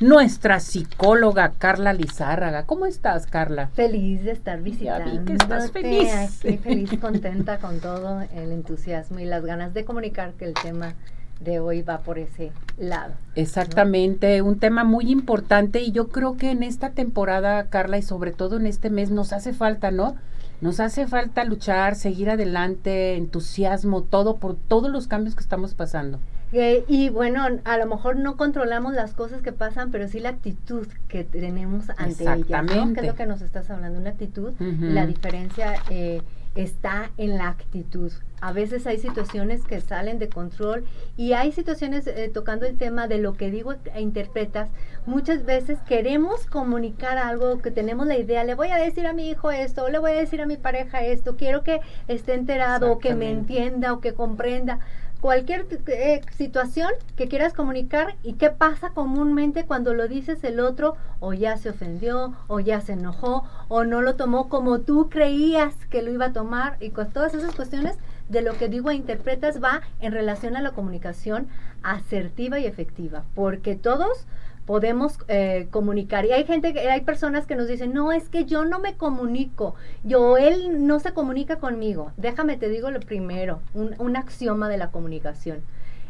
nuestra psicóloga Carla Lizárraga. ¿Cómo estás, Carla? Feliz de estar visitando. Ya vi que estás feliz. Estoy feliz, contenta con todo el entusiasmo y las ganas de comunicar que el tema de hoy va por ese lado. Exactamente, un tema muy importante y yo creo que en esta temporada, Carla, y sobre todo en este mes nos hace falta, ¿no? Nos hace falta luchar, seguir adelante, entusiasmo, todo por todos los cambios que estamos pasando. Eh, y bueno, a lo mejor no controlamos las cosas que pasan, pero sí la actitud que tenemos ante ellas, ¿no? Que es lo que nos estás hablando, una actitud. La diferencia eh, está en la actitud. A veces hay situaciones que salen de control y hay situaciones eh, tocando el tema de lo que digo e interpretas. Muchas veces queremos comunicar algo que tenemos la idea, le voy a decir a mi hijo esto, o le voy a decir a mi pareja esto, quiero que esté enterado, o que me entienda, o que comprenda cualquier eh, situación que quieras comunicar y qué pasa comúnmente cuando lo dices el otro o ya se ofendió o ya se enojó o no lo tomó como tú creías que lo iba a tomar y con todas esas cuestiones de lo que digo e interpretas va en relación a la comunicación asertiva y efectiva porque todos podemos eh, comunicar. Y hay gente, hay personas que nos dicen, no, es que yo no me comunico, yo, él no se comunica conmigo. Déjame, te digo lo primero, un, un axioma de la comunicación.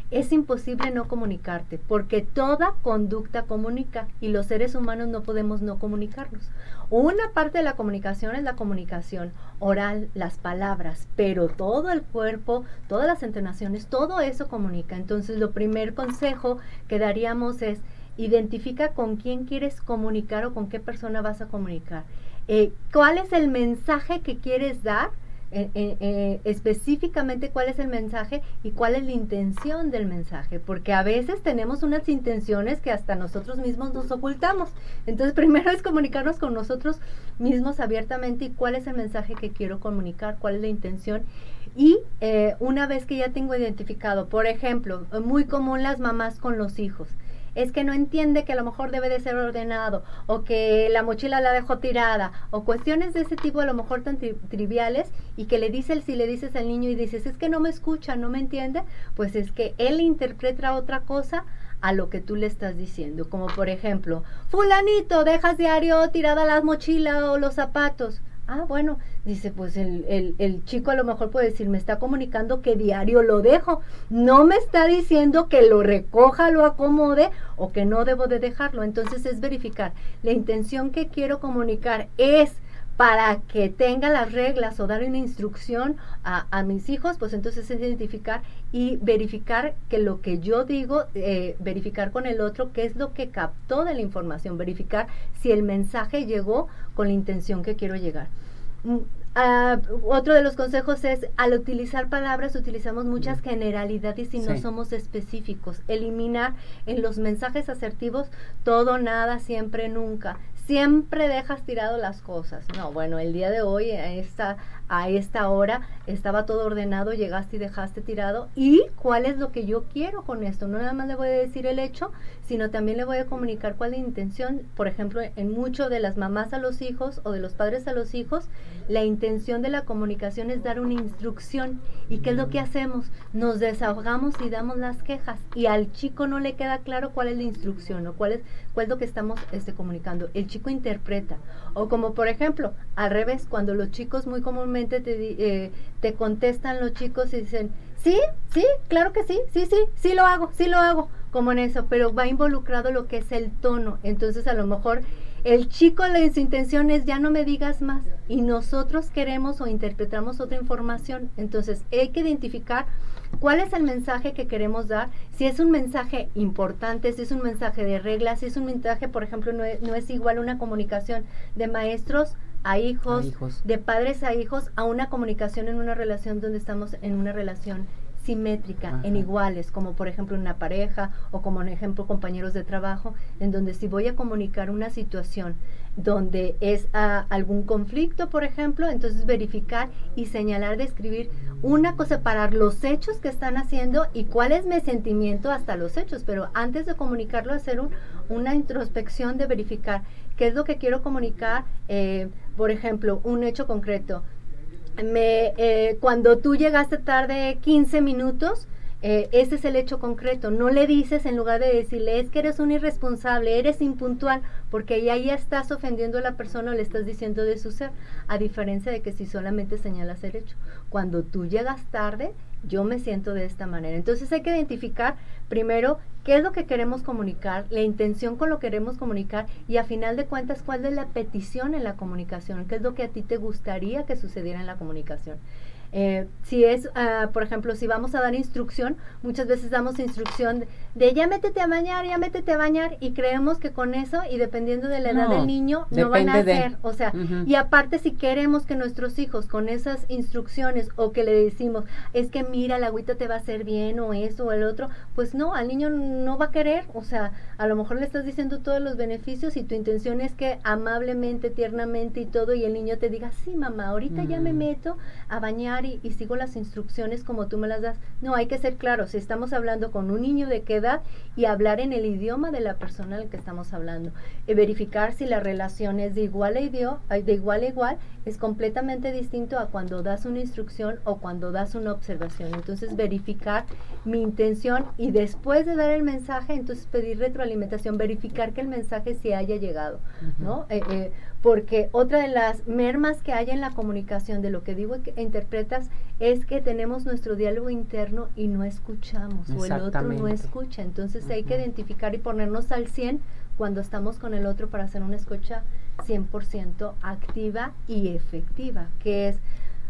Es imposible no comunicarte, porque toda conducta comunica y los seres humanos no podemos no comunicarnos. Una parte de la comunicación es la comunicación oral, las palabras, pero todo el cuerpo, todas las entonaciones, todo eso comunica. Entonces, lo primer consejo que daríamos es, identifica con quién quieres comunicar o con qué persona vas a comunicar. Eh, ¿Cuál es el mensaje que quieres dar? Eh, eh, específicamente cuál es el mensaje y cuál es la intención del mensaje, porque a veces tenemos unas intenciones que hasta nosotros mismos nos ocultamos. Entonces, primero es comunicarnos con nosotros mismos abiertamente y cuál es el mensaje que quiero comunicar, cuál es la intención. Y una vez que ya tengo identificado, por ejemplo, muy común las mamás con los hijos es que no entiende que a lo mejor debe de ser ordenado o que la mochila la dejó tirada o cuestiones de ese tipo a lo mejor tan triviales y que le dices si le dices al niño y dices es que no me escucha, no me entiende, pues es que él interpreta otra cosa a lo que tú le estás diciendo, como por ejemplo, fulanito, dejas diario tirada las mochilas o los zapatos. Ah, bueno, dice, pues el, el, el, chico a lo mejor puede decir, me está comunicando que diario lo dejo. No me está diciendo que lo recoja, lo acomode o que no debo de dejarlo. Entonces es verificar. La intención que quiero comunicar es para que tenga las reglas o dar una instrucción a, a, mis hijos, pues entonces es identificar y verificar que lo que yo digo, eh, verificar con el otro qué es lo que captó de la información, verificar si el mensaje llegó con la intención que quiero llegar. Mm, ah, otro de los consejos es, al utilizar palabras, utilizamos muchas generalidades y no somos específicos. Eliminar en los mensajes asertivos todo, nada, siempre, nunca siempre dejas tirado las cosas. No, bueno, el día de hoy, esta, a esta hora, estaba todo ordenado, llegaste y dejaste tirado. ¿Y cuál es lo que yo quiero con esto? No nada más le voy a decir el hecho, sino también le voy a comunicar cuál es la intención. Por ejemplo, en mucho de las mamás a los hijos o de los padres a los hijos, la intención de la comunicación es dar una instrucción. ¿Y qué es lo que hacemos? Nos desahogamos y damos las quejas. Y al chico no le queda claro cuál es la instrucción o cuál es, cuál es lo que estamos este, comunicando. El chico interpreta. O como por ejemplo, al revés, cuando los chicos muy comúnmente te, eh, te contestan los chicos y dicen, sí, sí, claro que sí, sí, sí, sí lo hago, sí lo hago, como en eso, pero va involucrado lo que es el tono. Entonces a lo mejor el chico, la, su intención es ya no me digas más y nosotros queremos o interpretamos otra información. Entonces hay que identificar cuál es el mensaje que queremos dar, si es un mensaje importante, si es un mensaje de reglas, si es un mensaje, por ejemplo, no es, no es igual una comunicación de maestros a hijos, a hijos, de padres a hijos, a una comunicación en una relación donde estamos en una relación simétrica, en iguales, como por ejemplo una pareja o como en ejemplo compañeros de trabajo, en donde si voy a comunicar una situación donde es ah, algún conflicto, por ejemplo, entonces verificar y señalar, describir una cosa, para los hechos que están haciendo y cuál es mi sentimiento hasta los hechos, pero antes de comunicarlo, hacer un, una introspección de verificar qué es lo que quiero comunicar, eh, por ejemplo, un hecho concreto me, eh, cuando tú llegaste tarde 15 minutos, eh, ese es el hecho concreto. No le dices en lugar de decirle, es que eres un irresponsable, eres impuntual, porque ahí ya estás ofendiendo a la persona o le estás diciendo de su ser, a diferencia de que si solamente señalas el hecho. Cuando tú llegas tarde, yo me siento de esta manera. Entonces hay que identificar primero qué es lo que queremos comunicar, la intención con lo que queremos comunicar y a final de cuentas cuál es la petición en la comunicación, qué es lo que a ti te gustaría que sucediera en la comunicación. Eh, si es, ah, por ejemplo, si vamos a dar instrucción, muchas veces damos instrucción de, ya métete a bañar, ya métete a bañar y creemos que con eso y dependiendo de la edad del niño no van a hacer, o sea, y aparte si queremos que nuestros hijos con esas instrucciones o que le decimos, es que mira, la agüita te va a hacer bien o eso o el otro, pues no, al niño no va a querer, o sea, a lo mejor le estás diciendo todos los beneficios y tu intención es que amablemente, tiernamente y todo y el niño te diga, sí mamá, ahorita ya me meto a bañar y, sigo las instrucciones como tú me las das. No, hay que ser claros, si estamos hablando con un niño de qué edad y hablar en el idioma de la persona al que estamos hablando. Y verificar si la relación es de igual a de igual a igual, es completamente distinto a cuando das una instrucción o cuando das una observación. Entonces verificar mi intención y después de dar el mensaje, entonces pedir retroalimentación, verificar que el mensaje se haya llegado, ¿no? Eh, eh, porque otra de las mermas que hay en la comunicación de lo que digo e interpretas es que tenemos nuestro diálogo interno y no escuchamos o el otro no escucha. Entonces hay que identificar y ponernos al 100 cuando estamos con el otro para hacer una escucha 100% activa y efectiva, que es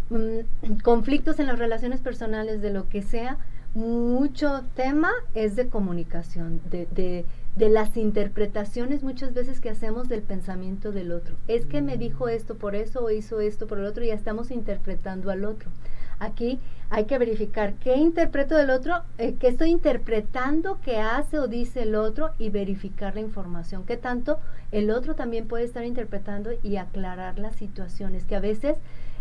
mm, conflictos en las relaciones personales de lo que sea, mucho tema es de comunicación, de, de de las interpretaciones muchas veces que hacemos del pensamiento del otro. Es que me dijo mm. esto por eso o hizo esto por el otro y ya estamos interpretando al otro. Aquí hay que verificar qué interpreto del otro, eh, qué estoy interpretando que hace o dice el otro y verificar la información, qué tanto el otro también puede estar interpretando y aclarar las situaciones, que a veces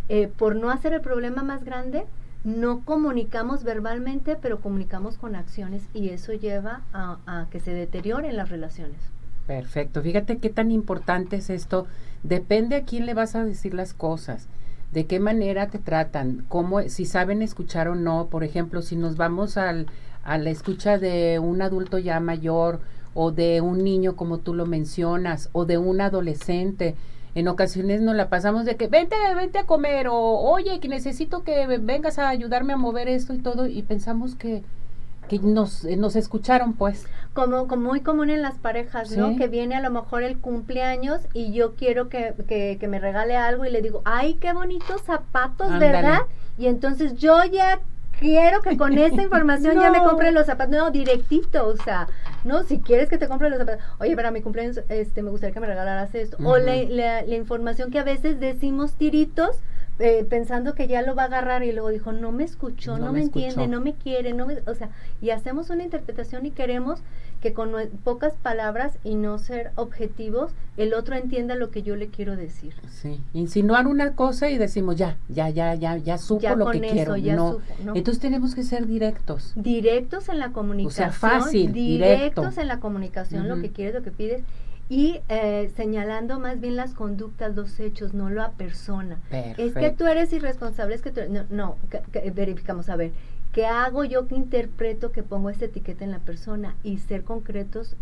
eh, por no hacer el problema más grande, no comunicamos verbalmente, pero comunicamos con acciones y eso lleva a, que se deterioren las relaciones. Perfecto. Fíjate qué tan importante es esto. Depende a quién le vas a decir las cosas, de qué manera te tratan, cómo, si saben escuchar o no. Por ejemplo, si nos vamos al, a la escucha de un adulto ya mayor o de un niño como tú lo mencionas o de un adolescente en ocasiones nos la pasamos de que vente, vente a comer o oye, que necesito que vengas a ayudarme a mover esto y todo y pensamos que que nos, eh, nos escucharon pues. Como, como muy común en las parejas, ¿no? Que viene a lo mejor el cumpleaños y yo quiero que, que, que me regale algo y le digo, ay, qué bonitos zapatos, ¿verdad? Y entonces yo ya quiero que con esta información ya me compre los zapatos. No, directito, o sea, no, si quieres que te compre los zapatos, oye, para mi cumpleaños, este, me gustaría que me regalaras esto. O la, la, la, información que a veces decimos tiritos, eh, pensando que ya lo va a agarrar y luego dijo, no me escuchó, no, me, entiende, no me quiere, no me, o sea, y hacemos una interpretación y queremos que con pocas palabras y no ser objetivos, el otro entienda lo que yo le quiero decir. Sí, insinuar una cosa y decimos, ya, ya, ya, ya, ya supo lo que quiero. no. Entonces tenemos que ser directos. Directos en la comunicación. O sea, fácil, directos en la comunicación, lo que quieres, lo que pides y eh, señalando más bien las conductas, los hechos, no la persona. Es que tú eres irresponsable, es que tú, no, no verificamos, a ver, ¿qué hago yo que interpreto que pongo esta etiqueta en la persona y ser concretos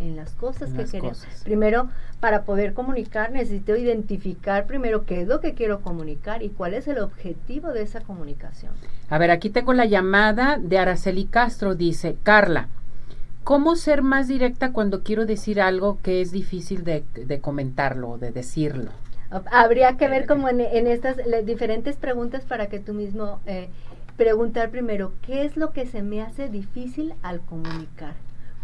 en, las cosas que queremos? Primero, para poder comunicar necesito identificar primero qué es lo que quiero comunicar y cuál es el objetivo de esa comunicación. A ver, aquí tengo la llamada de Araceli Castro, dice, Carla, ¿Cómo ser más directa cuando quiero decir algo que es difícil de, de comentarlo o de decirlo? Habría que ver como en, estas diferentes preguntas para que tú mismo eh, preguntar primero, ¿qué es lo que se me hace difícil al comunicar?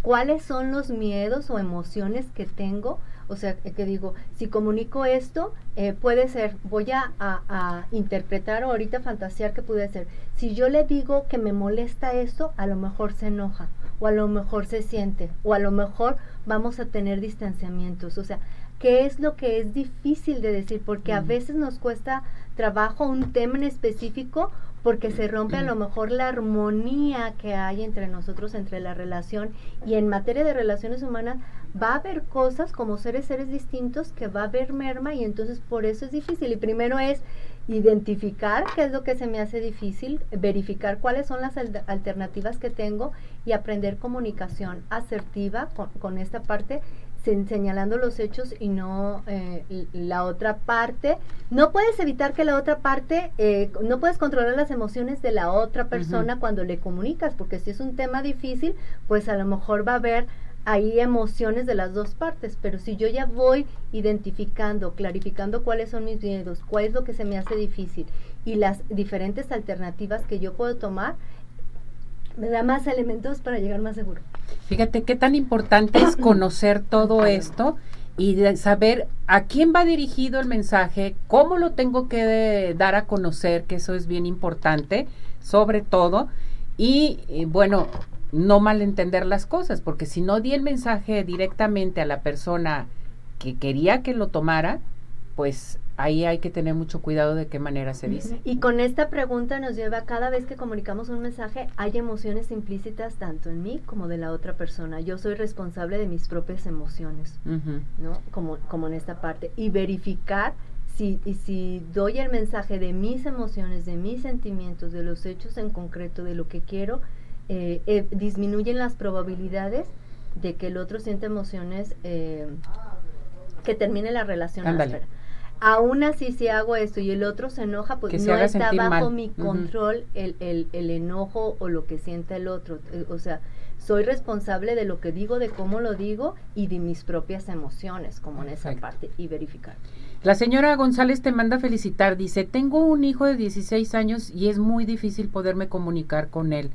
¿Cuáles son los miedos o emociones que tengo? O sea, que digo, si comunico esto, eh, puede ser, voy a, a, a, interpretar o ahorita fantasear que puede ser. Si yo le digo que me molesta esto, a lo mejor se enoja o a lo mejor se siente, o a lo mejor vamos a tener distanciamientos. O sea, ¿qué es lo que es difícil de decir? Porque a veces nos cuesta trabajo un tema en específico porque se rompe a lo mejor la armonía que hay entre nosotros, entre la relación. Y en materia de relaciones humanas va a haber cosas como seres, seres distintos que va a haber merma y entonces por eso es difícil. Y primero es identificar qué es lo que se me hace difícil, verificar cuáles son las alternativas que tengo y aprender comunicación asertiva con, con esta parte señalando los hechos y no eh, la otra parte. No puedes evitar que la otra parte, eh, no puedes controlar las emociones de la otra persona cuando le comunicas, porque si es un tema difícil, pues a lo mejor va a haber ahí emociones de las dos partes, pero si yo ya voy identificando, clarificando cuáles son mis miedos, cuál es lo que se me hace difícil y las diferentes alternativas que yo puedo tomar, me da más elementos para llegar más seguro. Fíjate qué tan importante es conocer todo esto y saber a quién va dirigido el mensaje, cómo lo tengo que dar a conocer, que eso es bien importante, sobre todo. Y, y bueno, no malentender las cosas, porque si no di el mensaje directamente a la persona que quería que lo tomara, pues ahí hay que tener mucho cuidado de qué manera se dice. Y con esta pregunta nos lleva, cada vez que comunicamos un mensaje, hay emociones implícitas tanto en mí como de la otra persona. Yo soy responsable de mis propias emociones, ¿no? Como, como en esta parte. Y verificar si, y si doy el mensaje de mis emociones, de mis sentimientos, de los hechos en concreto, de lo que quiero, eh, eh, disminuyen las probabilidades de que el otro sienta emociones eh, que termine la relación Aún así, si hago esto y el otro se enoja, pues no está bajo mi control el, el, el, enojo o lo que sienta el otro. O sea, soy responsable de lo que digo, de cómo lo digo y de mis propias emociones, como en esa parte, y verificar. La señora González te manda felicitar. Dice, tengo un hijo de 16 años y es muy difícil poderme comunicar con él.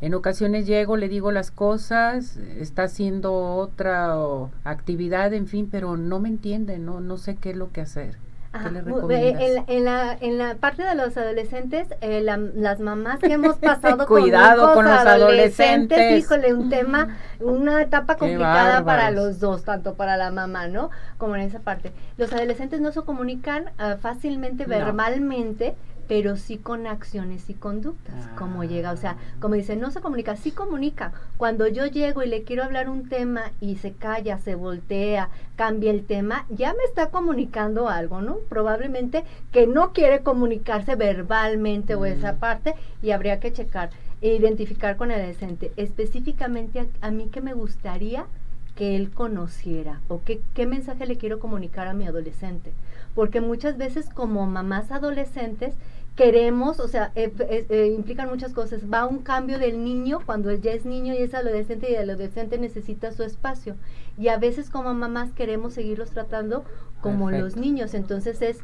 En ocasiones llego, le digo las cosas, está haciendo otra actividad, en fin, pero no me entiende, no, no sé qué es lo que hacer. ¿Qué le recomiendas? En, en, la, en la parte de los adolescentes, eh, las mamás que hemos pasado Cuidado con, los adolescentes, híjole, un tema, una etapa complicada para los dos, tanto para la mamá, ¿no? Como en esa parte. Los adolescentes no se comunican ah, fácilmente, verbalmente, pero sí con acciones y conductas, como llega, o sea, como dice, no se comunica, sí comunica. Cuando yo llego y le quiero hablar un tema y se calla, se voltea, cambia el tema, ya me está comunicando algo, ¿no? Probablemente que no quiere comunicarse verbalmente o esa mm. parte y habría que checar e identificar con el adolescente específicamente a, mí que me gustaría que él conociera o qué, qué mensaje le quiero comunicar a mi adolescente. Porque muchas veces como mamás adolescentes, queremos, o sea, eh, eh, eh, implican muchas cosas. Va un cambio del niño cuando él ya es niño y es adolescente y el adolescente necesita su espacio. Y a veces como mamás queremos seguirlos tratando como los niños. Entonces es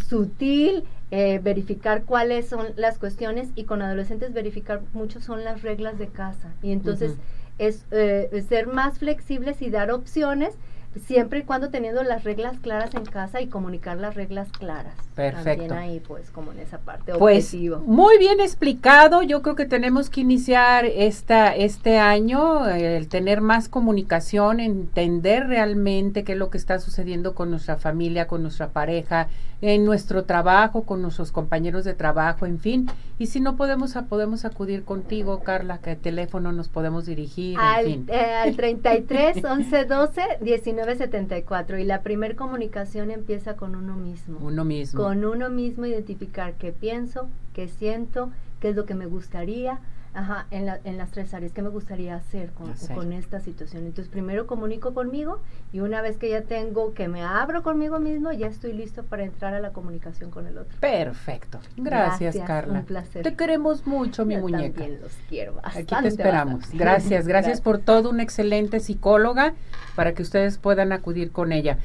sutil verificar cuáles son las cuestiones y con adolescentes verificar mucho son las reglas de casa. Y entonces es ser más flexibles y dar opciones siempre y cuando teniendo las reglas claras en casa y comunicar las reglas claras. Perfecto. También ahí, pues, como en esa parte. Pues, muy bien explicado. Yo creo que tenemos que iniciar esta, este año, el tener más comunicación, entender realmente qué es lo que está sucediendo con nuestra familia, con nuestra pareja, en nuestro trabajo, con nuestros compañeros de trabajo, en fin. Y si no podemos, podemos acudir contigo, Carla, que teléfono nos podemos dirigir. Al, en fin. Eh, al 33 11 12 19 74. Y la primer comunicación empieza con uno mismo. Uno mismo. Con uno mismo identificar qué pienso, qué siento, qué es lo que me gustaría Ajá, en, la, en las tres áreas, ¿qué me gustaría hacer con, con, esta situación? Entonces, primero comunico conmigo y una vez que ya tengo que me abro conmigo mismo, ya estoy listo para entrar a la comunicación con el otro. Perfecto. Gracias, Carla. Un placer. Te queremos mucho, mi muñeca. También los quiero bastante. Aquí te esperamos. Gracias, gracias por todo, una excelente psicóloga para que ustedes puedan acudir con ella.